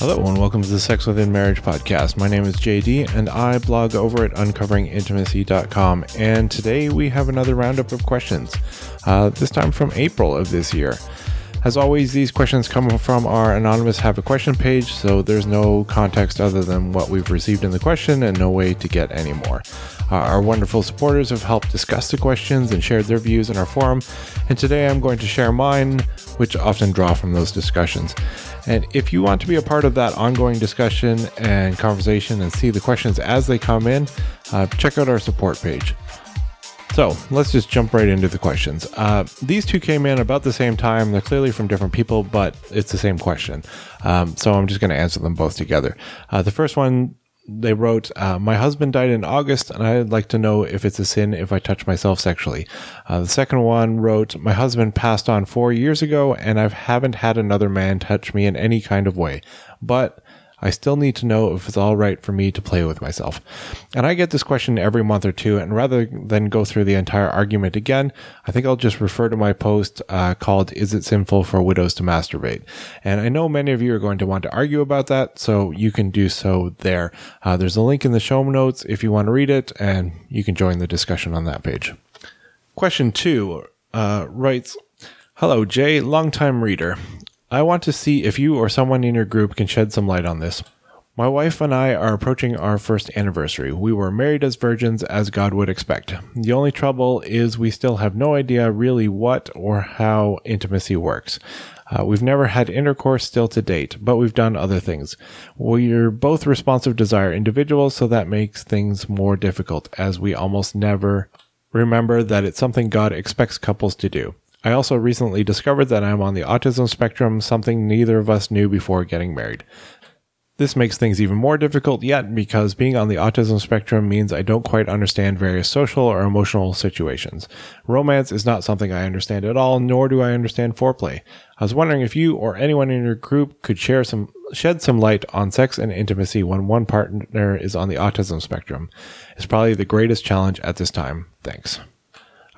Hello, and welcome to the Sex Within Marriage podcast. My name is JD, and I blog over at uncoveringintimacy.com. And today we have another roundup of questions, uh, this time from April of this year. As always, these questions come from our anonymous Have a Question page, so there's no context other than what we've received in the question and no way to get any more. Uh, our wonderful supporters have helped discuss the questions and shared their views in our forum, and today I'm going to share mine, which often draw from those discussions. And if you want to be a part of that ongoing discussion and conversation and see the questions as they come in, uh, check out our support page. So let's just jump right into the questions. Uh, these two came in about the same time. They're clearly from different people, but it's the same question. Um, so I'm just going to answer them both together. Uh, the first one they wrote, uh, My husband died in August, and I'd like to know if it's a sin if I touch myself sexually. Uh, the second one wrote, My husband passed on four years ago, and I haven't had another man touch me in any kind of way. But I still need to know if it's all right for me to play with myself. And I get this question every month or two, and rather than go through the entire argument again, I think I'll just refer to my post uh, called Is It Sinful for Widows to Masturbate? And I know many of you are going to want to argue about that, so you can do so there. Uh, there's a link in the show notes if you want to read it, and you can join the discussion on that page. Question two uh, writes, Hello, Jay, longtime reader. I want to see if you or someone in your group can shed some light on this. My wife and I are approaching our first anniversary. We were married as virgins, as God would expect. The only trouble is we still have no idea really what or how intimacy works. Uh, we've never had intercourse still to date, but we've done other things. We're both responsive desire individuals, so that makes things more difficult, as we almost never remember that it's something God expects couples to do. I also recently discovered that I'm on the autism spectrum, something neither of us knew before getting married. This makes things even more difficult yet because being on the autism spectrum means I don't quite understand various social or emotional situations. Romance is not something I understand at all, nor do I understand foreplay. I was wondering if you or anyone in your group could share some shed some light on sex and intimacy when one partner is on the autism spectrum. It's probably the greatest challenge at this time. Thanks.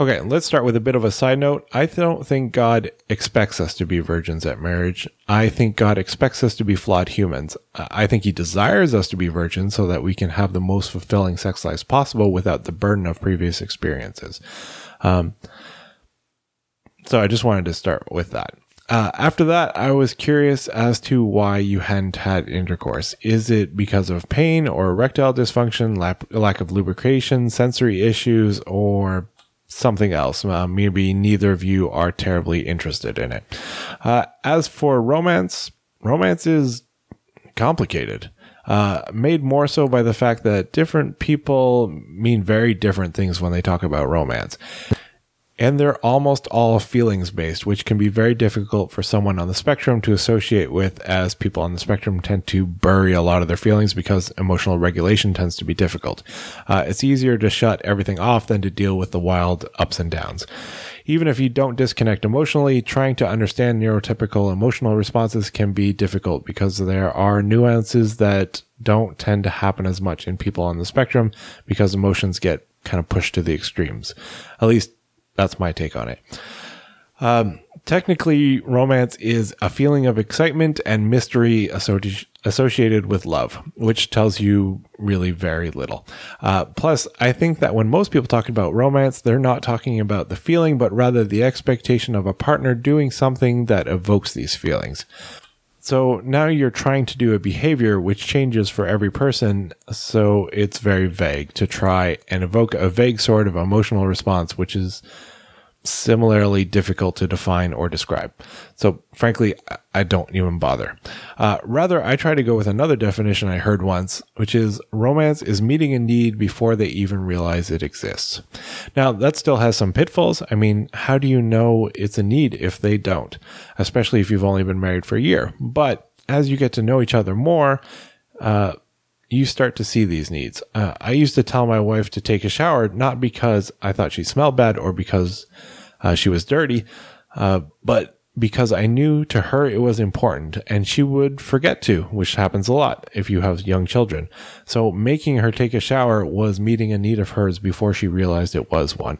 Okay, let's start with a bit of a side note. I don't think God expects us to be virgins at marriage. I think God expects us to be flawed humans. I think He desires us to be virgins so that we can have the most fulfilling sex lives possible without the burden of previous experiences. Um, so I just wanted to start with that. Uh, after that, I was curious as to why you hadn't had intercourse. Is it because of pain or erectile dysfunction, lack, lack of lubrication, sensory issues, or something else. Uh, maybe neither of you are terribly interested in it. Uh, as for romance, romance is complicated. Uh, made more so by the fact that different people mean very different things when they talk about romance and they're almost all feelings based, which can be very difficult for someone on the spectrum to associate with, as people on the spectrum tend to bury a lot of their feelings because emotional regulation tends to be difficult. Uh, it's easier to shut everything off than to deal with the wild ups and downs. Even if you don't disconnect emotionally, trying to understand neurotypical emotional responses can be difficult because there are nuances that don't tend to happen as much in people on the spectrum because emotions get kind of pushed to the extremes. At least that's my take on it. Um, technically, romance is a feeling of excitement and mystery associ- associated with love, which tells you really very little. Uh, plus, I think that when most people talk about romance, they're not talking about the feeling, but rather the expectation of a partner doing something that evokes these feelings. So now you're trying to do a behavior which changes for every person. So it's very vague to try and evoke a vague sort of emotional response, which is similarly difficult to define or describe. So, frankly, I don't even bother. Uh, rather, I try to go with another definition I heard once, which is romance is meeting a need before they even realize it exists. Now, that still has some pitfalls. I mean, how do you know it's a need if they don't? Especially if you've only been married for a year. But as you get to know each other more, uh, you start to see these needs. Uh, I used to tell my wife to take a shower, not because I thought she smelled bad or because uh, she was dirty, uh, but because I knew to her it was important and she would forget to, which happens a lot if you have young children. So making her take a shower was meeting a need of hers before she realized it was one.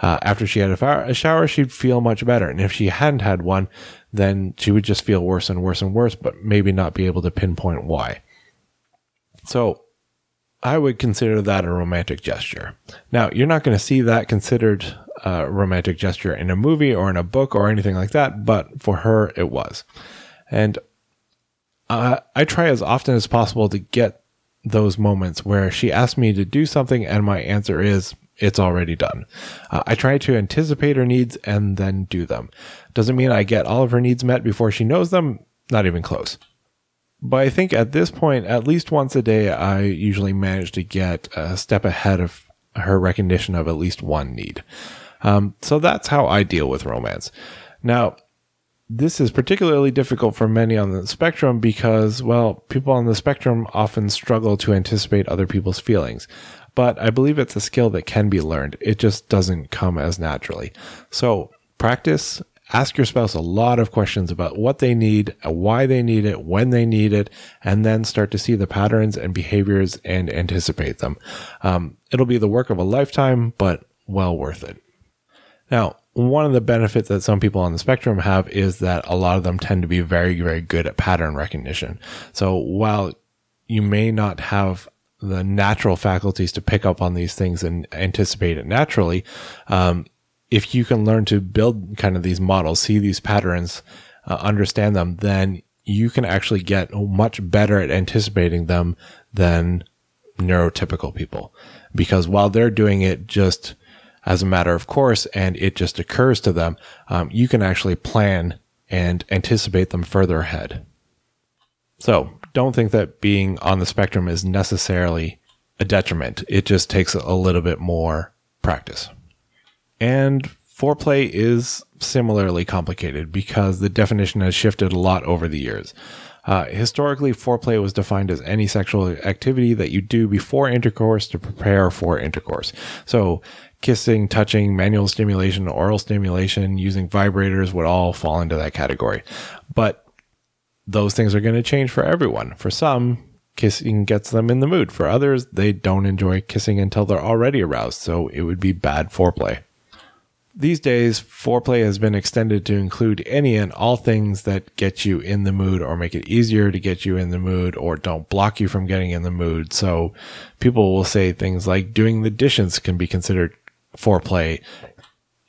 Uh, after she had a, shower, she'd feel much better. And if she hadn't had one, then she would just feel worse and worse and worse, but maybe not be able to pinpoint why. So I would consider that a romantic gesture. Now, you're not going to see that considered a romantic gesture in a movie or in a book or anything like that, but for her, it was. And uh, I try as often as possible to get those moments where she asks me to do something and my answer is, it's already done. Uh, I try to anticipate her needs and then do them. Doesn't mean I get all of her needs met before she knows them, not even close. But I think at this point, at least once a day, I usually manage to get a step ahead of her recognition of at least one need. Um, so that's how I deal with romance. Now, this is particularly difficult for many on the spectrum because, well, people on the spectrum often struggle to anticipate other people's feelings. But I believe it's a skill that can be learned. It just doesn't come as naturally. So practice Ask your spouse a lot of questions about what they need, why they need it, when they need it, and then start to see the patterns and behaviors and anticipate them. Um, it'll be the work of a lifetime, but well worth it. Now, one of the benefits that some people on the spectrum have is that a lot of them tend to be very, very good at pattern recognition. So while you may not have the natural faculties to pick up on these things and anticipate it naturally, um, if you can learn to build kind of these models, see these patterns, uh, understand them, then you can actually get much better at anticipating them than neurotypical people. Because while they're doing it just as a matter of course and it just occurs to them, um, you can actually plan and anticipate them further ahead. So don't think that being on the spectrum is necessarily a detriment. It just takes a little bit more practice. And foreplay is similarly complicated because the definition has shifted a lot over the years. Uh, historically, foreplay was defined as any sexual activity that you do before intercourse to prepare for intercourse. So, kissing, touching, manual stimulation, oral stimulation, using vibrators would all fall into that category. But those things are going to change for everyone. For some, kissing gets them in the mood. For others, they don't enjoy kissing until they're already aroused, so it would be bad foreplay. These days, foreplay has been extended to include any and all things that get you in the mood or make it easier to get you in the mood or don't block you from getting in the mood. So people will say things like doing the dishes can be considered foreplay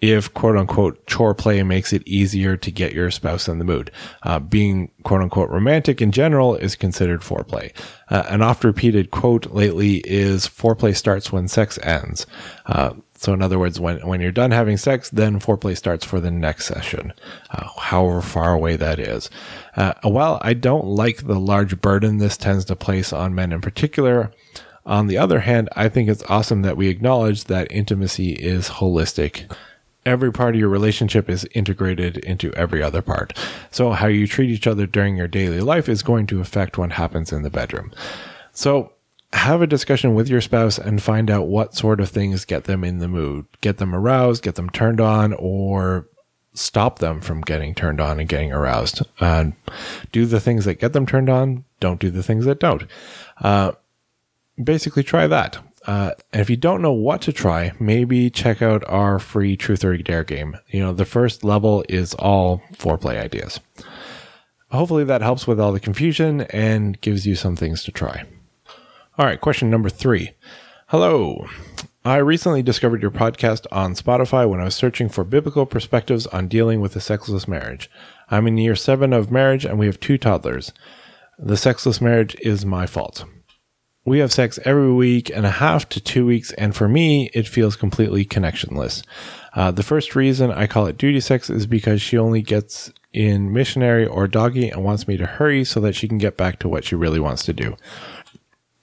if quote unquote chore play makes it easier to get your spouse in the mood. Uh, being quote unquote romantic in general is considered foreplay. Uh, an oft repeated quote lately is foreplay starts when sex ends. Uh, so in other words, when, when you're done having sex, then foreplay starts for the next session, uh, however far away that is. Uh, while I don't like the large burden this tends to place on men in particular, on the other hand, I think it's awesome that we acknowledge that intimacy is holistic. Every part of your relationship is integrated into every other part. So how you treat each other during your daily life is going to affect what happens in the bedroom. So have a discussion with your spouse and find out what sort of things get them in the mood, get them aroused, get them turned on, or stop them from getting turned on and getting aroused. Do the things that get them turned on. Don't do the things that don't. Uh, basically, try that. Uh, and if you don't know what to try, maybe check out our free Truth or Dare game. You know, the first level is all foreplay ideas. Hopefully, that helps with all the confusion and gives you some things to try. All right, question number three. Hello. I recently discovered your podcast on Spotify when I was searching for biblical perspectives on dealing with a sexless marriage. I'm in year seven of marriage and we have two toddlers. The sexless marriage is my fault. We have sex every week and a half to two weeks, and for me, it feels completely connectionless. Uh, the first reason I call it duty sex is because she only gets in missionary or doggy and wants me to hurry so that she can get back to what she really wants to do.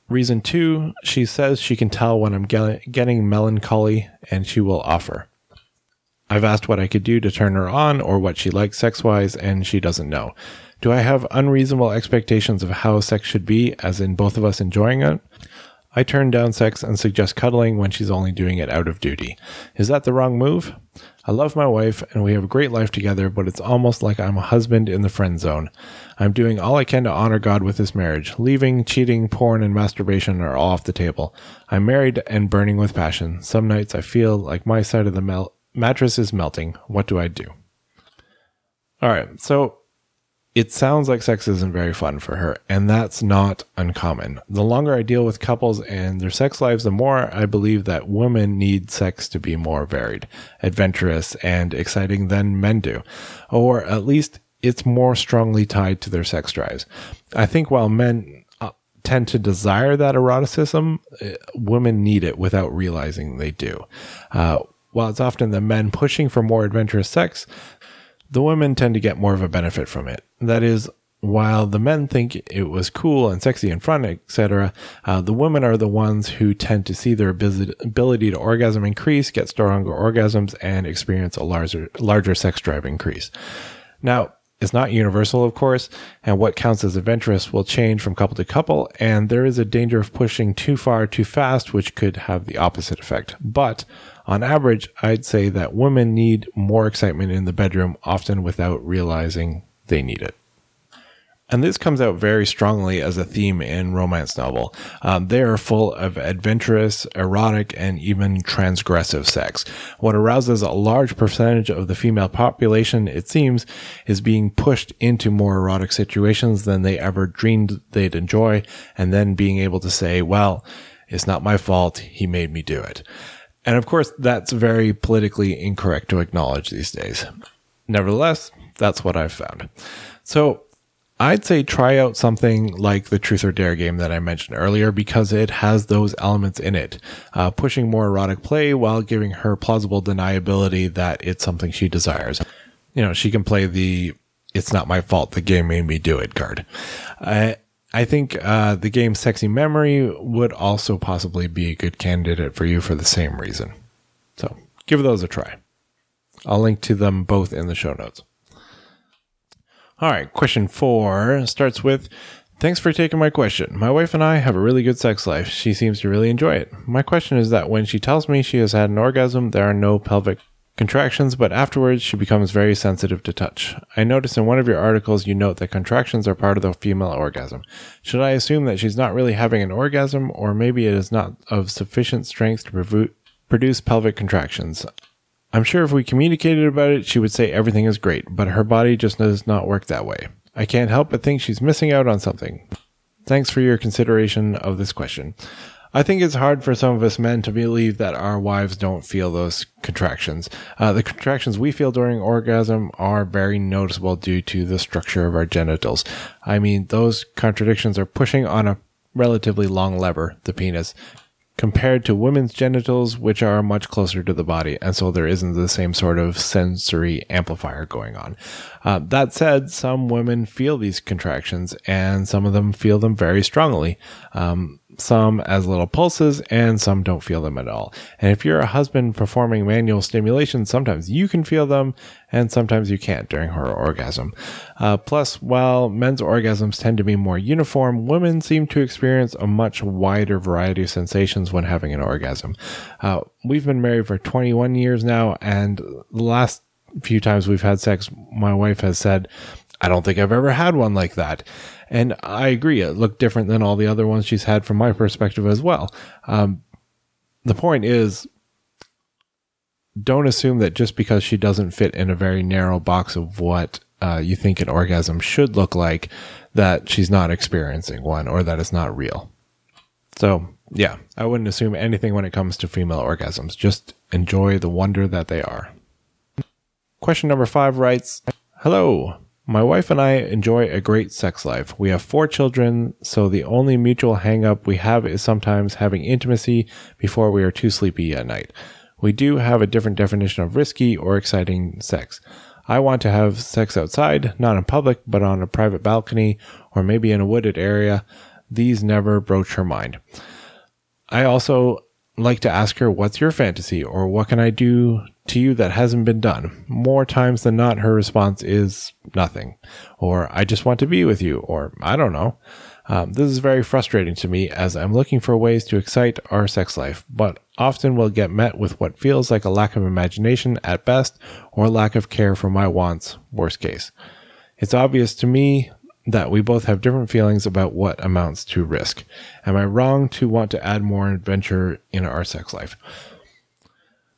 Reason two, she says she can tell when I'm getting melancholy and she will offer. I've asked what I could do to turn her on or what she likes sex wise, and she doesn't know. Do I have unreasonable expectations of how sex should be, as in both of us enjoying it? I turn down sex and suggest cuddling when she's only doing it out of duty. Is that the wrong move? I love my wife and we have a great life together, but it's almost like I'm a husband in the friend zone. I'm doing all I can to honor God with this marriage. Leaving, cheating, porn, and masturbation are all off the table. I'm married and burning with passion. Some nights I feel like my side of the mel- mattress is melting. What do I do? All right. So it sounds like sex isn't very fun for her, and that's not uncommon. The longer I deal with couples and their sex lives, the more I believe that women need sex to be more varied, adventurous, and exciting than men do. Or at least it's more strongly tied to their sex drives. I think while men uh, tend to desire that eroticism, uh, women need it without realizing they do. Uh, while it's often the men pushing for more adventurous sex, the women tend to get more of a benefit from it. That is, while the men think it was cool and sexy and fun, etc., uh, the women are the ones who tend to see their ability to orgasm increase, get stronger orgasms, and experience a larger, larger sex drive increase. Now, it's not universal, of course, and what counts as adventurous will change from couple to couple, and there is a danger of pushing too far too fast, which could have the opposite effect. But on average, I'd say that women need more excitement in the bedroom, often without realizing they need it. And this comes out very strongly as a theme in romance novel. Um, they are full of adventurous, erotic, and even transgressive sex. What arouses a large percentage of the female population, it seems, is being pushed into more erotic situations than they ever dreamed they'd enjoy, and then being able to say, well, it's not my fault, he made me do it. And of course, that's very politically incorrect to acknowledge these days. Nevertheless, that's what I've found. So I'd say try out something like the Truth or Dare game that I mentioned earlier because it has those elements in it, uh, pushing more erotic play while giving her plausible deniability that it's something she desires. You know, she can play the "It's not my fault, the game made me do it" card. Uh, I think uh, the game Sexy Memory would also possibly be a good candidate for you for the same reason. So give those a try. I'll link to them both in the show notes. All right, question four starts with Thanks for taking my question. My wife and I have a really good sex life. She seems to really enjoy it. My question is that when she tells me she has had an orgasm, there are no pelvic contractions, but afterwards she becomes very sensitive to touch. I notice in one of your articles you note that contractions are part of the female orgasm. Should I assume that she's not really having an orgasm, or maybe it is not of sufficient strength to produce pelvic contractions? I'm sure if we communicated about it, she would say everything is great, but her body just does not work that way. I can't help but think she's missing out on something. Thanks for your consideration of this question. I think it's hard for some of us men to believe that our wives don't feel those contractions. Uh, the contractions we feel during orgasm are very noticeable due to the structure of our genitals. I mean, those contradictions are pushing on a relatively long lever, the penis, compared to women's genitals, which are much closer to the body. And so there isn't the same sort of sensory amplifier going on. Uh, that said, some women feel these contractions and some of them feel them very strongly. Um, some as little pulses, and some don't feel them at all. And if you're a husband performing manual stimulation, sometimes you can feel them, and sometimes you can't during her orgasm. Uh, plus, while men's orgasms tend to be more uniform, women seem to experience a much wider variety of sensations when having an orgasm. Uh, we've been married for 21 years now, and the last few times we've had sex, my wife has said, I don't think I've ever had one like that. And I agree, it looked different than all the other ones she's had from my perspective as well. Um, the point is, don't assume that just because she doesn't fit in a very narrow box of what uh, you think an orgasm should look like, that she's not experiencing one or that it's not real. So, yeah, I wouldn't assume anything when it comes to female orgasms. Just enjoy the wonder that they are. Question number five writes Hello. My wife and I enjoy a great sex life. We have four children, so the only mutual hang up we have is sometimes having intimacy before we are too sleepy at night. We do have a different definition of risky or exciting sex. I want to have sex outside, not in public, but on a private balcony or maybe in a wooded area. These never broach her mind. I also like to ask her, What's your fantasy? or What can I do to you that hasn't been done. More times than not, her response is nothing, or I just want to be with you, or I don't know. Um, this is very frustrating to me as I'm looking for ways to excite our sex life, but often will get met with what feels like a lack of imagination at best or lack of care for my wants, worst case. It's obvious to me that we both have different feelings about what amounts to risk. Am I wrong to want to add more adventure in our sex life?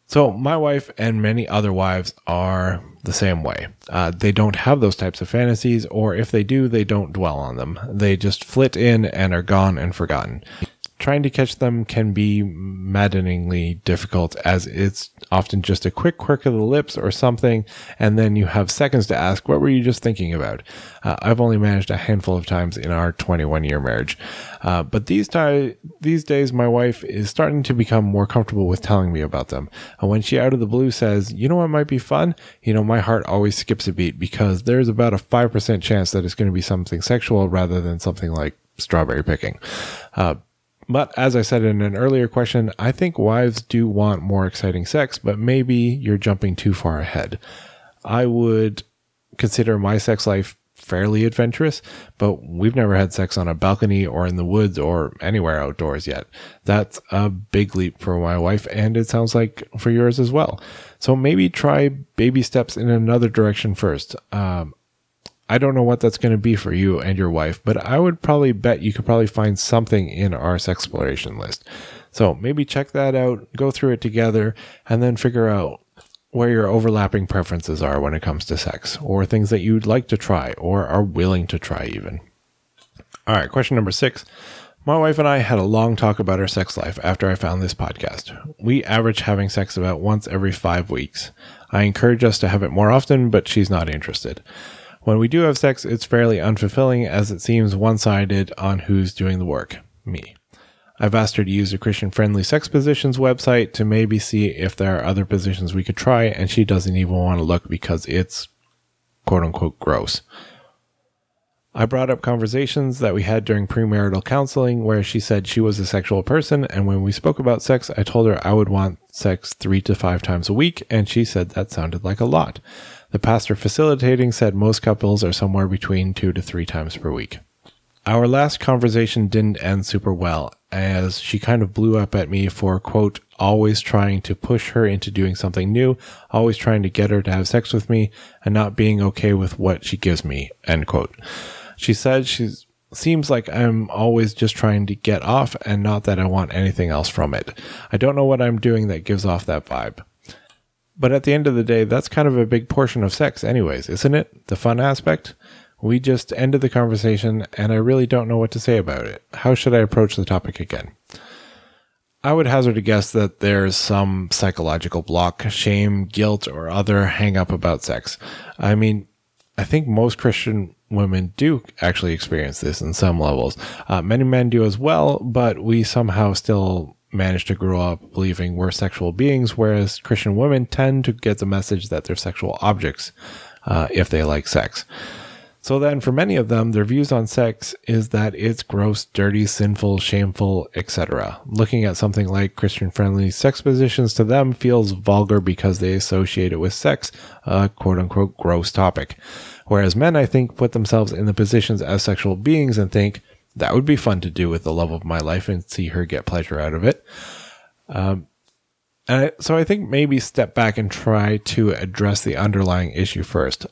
So, my wife and many other wives are the same way. Uh, they don't have those types of fantasies, or if they do, they don't dwell on them. They just flit in and are gone and forgotten trying to catch them can be maddeningly difficult as it's often just a quick quirk of the lips or something, and then you have seconds to ask, What were you just thinking about? Uh, I've only managed a handful of times in our 21 year marriage. Uh, but these, ti- these days, my wife is starting to become more comfortable with telling me about them. And when she out of the blue says, You know what might be fun? You know, my heart always skips a beat because there's about a 5% chance that it's going to be something sexual rather than something like strawberry picking. Uh, but as I said in an earlier question, I think wives do want more exciting sex, but maybe you're jumping too far ahead. I would consider my sex life fairly adventurous, but we've never had sex on a balcony or in the woods or anywhere outdoors yet. That's a big leap for my wife, and it sounds like for yours as well. So maybe try baby steps in another direction first. Um, I don't know what that's going to be for you and your wife, but I would probably bet you could probably find something in our sex exploration list. So maybe check that out, go through it together, and then figure out where your overlapping preferences are when it comes to sex, or things that you'd like to try, or are willing to try even. All right, question number six. My wife and I had a long talk about our sex life after I found this podcast. We average having sex about once every five weeks. I encourage us to have it more often, but she's not interested. When we do have sex, it's fairly unfulfilling as it seems one sided on who's doing the work me. I've asked her to use a Christian friendly sex positions website to maybe see if there are other positions we could try, and she doesn't even want to look because it's quote unquote gross. I brought up conversations that we had during premarital counseling where she said she was a sexual person, and when we spoke about sex, I told her I would want sex three to five times a week, and she said that sounded like a lot. The pastor facilitating said most couples are somewhere between two to three times per week. Our last conversation didn't end super well, as she kind of blew up at me for, quote, always trying to push her into doing something new, always trying to get her to have sex with me, and not being okay with what she gives me, end quote. She said she seems like I'm always just trying to get off and not that I want anything else from it. I don't know what I'm doing that gives off that vibe. But at the end of the day, that's kind of a big portion of sex, anyways, isn't it? The fun aspect? We just ended the conversation, and I really don't know what to say about it. How should I approach the topic again? I would hazard a guess that there's some psychological block, shame, guilt, or other hang up about sex. I mean, I think most Christian women do actually experience this in some levels. Uh, many men do as well, but we somehow still manage to grow up believing we're sexual beings, whereas Christian women tend to get the message that they're sexual objects uh, if they like sex. So then, for many of them, their views on sex is that it's gross, dirty, sinful, shameful, etc. Looking at something like Christian friendly sex positions to them feels vulgar because they associate it with sex, a quote unquote gross topic. Whereas men, I think, put themselves in the positions as sexual beings and think, that would be fun to do with the love of my life and see her get pleasure out of it. Um, and I, so I think maybe step back and try to address the underlying issue first.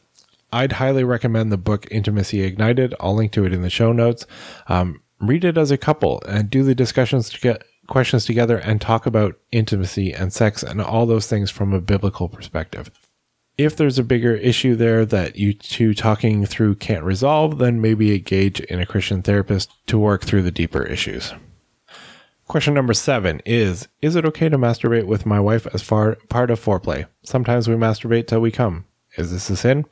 I'd highly recommend the book Intimacy Ignited. I'll link to it in the show notes. Um, read it as a couple and do the discussions to get questions together and talk about intimacy and sex and all those things from a biblical perspective if there's a bigger issue there that you two talking through can't resolve, then maybe engage in a Christian therapist to work through the deeper issues. Question number seven is Is it okay to masturbate with my wife as far, part of foreplay? Sometimes we masturbate till we come. Is this a sin?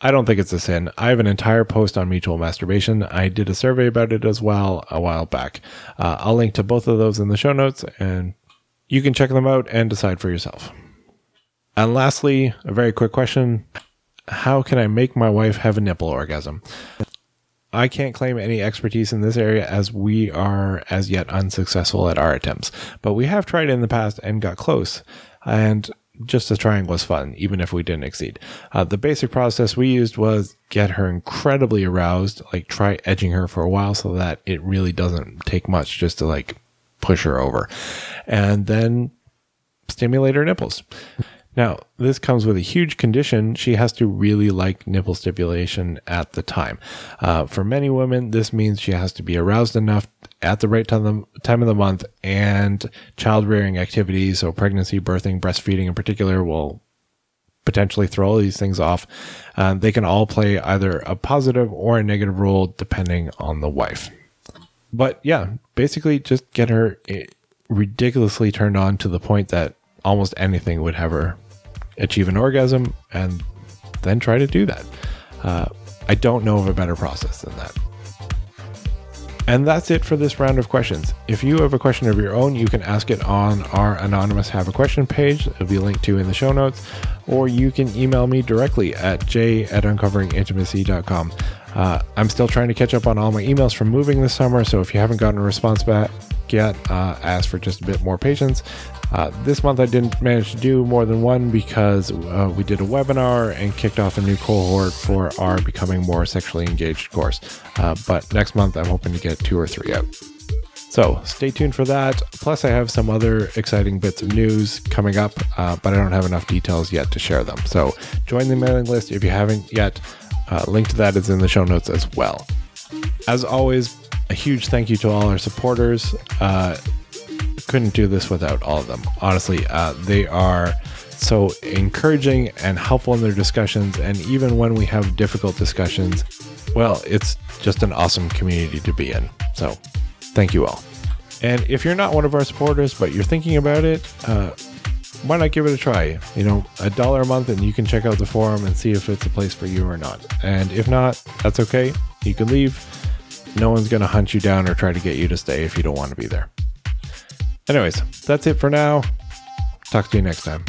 I don't think it's a sin. I have an entire post on mutual masturbation. I did a survey about it as well a while back. Uh, I'll link to both of those in the show notes and you can check them out and decide for yourself. And lastly, a very quick question How can I make my wife have a nipple orgasm? I can't claim any expertise in this area as we are as yet unsuccessful at our attempts, but we have tried in the past and got close. And just a triangle was fun, even if we didn't exceed. Uh, the basic process we used was get her incredibly aroused, like try edging her for a while so that it really doesn't take much just to like push her over. And then stimulate her nipples. Now, this comes with a huge condition. She has to really like nipple stimulation at the time. Uh, for many women, this means she has to be aroused enough at the right time, of the month and child rearing activities. So, pregnancy, birthing, breastfeeding in particular will potentially throw all these things off. Uh, they can all play either a positive or a negative role depending on the wife. But yeah, basically just get her eh, ridiculously turned on to the point that almost anything would have her achieve an orgasm and then try to do that. Uh, I don't know of a better process than that. And that's it for this round of questions. If you have a question of your own, you can ask it on our anonymous have a question page. It'll be linked to in the show notes, or you can email me directly at j at uncoveringintimacy.com. Uh, I'm still trying to catch up on all my emails from moving this summer, so if you haven't gotten a response back yet, uh, ask for just a bit more patience. Uh, this month I didn't manage to do more than one because uh, we did a webinar and kicked off a new cohort for our Becoming More Sexually Engaged course. Uh, but next month I'm hoping to get two or three out. So stay tuned for that. Plus, I have some other exciting bits of news coming up, uh, but I don't have enough details yet to share them. So join the mailing list if you haven't yet. Uh, link to that is in the show notes as well. As always, a huge thank you to all our supporters. Uh, couldn't do this without all of them. Honestly, uh, they are so encouraging and helpful in their discussions. And even when we have difficult discussions, well, it's just an awesome community to be in. So thank you all. And if you're not one of our supporters, but you're thinking about it, uh, why not give it a try? You know, a dollar a month and you can check out the forum and see if it's a place for you or not. And if not, that's okay. You can leave. No one's going to hunt you down or try to get you to stay if you don't want to be there. Anyways, that's it for now. Talk to you next time.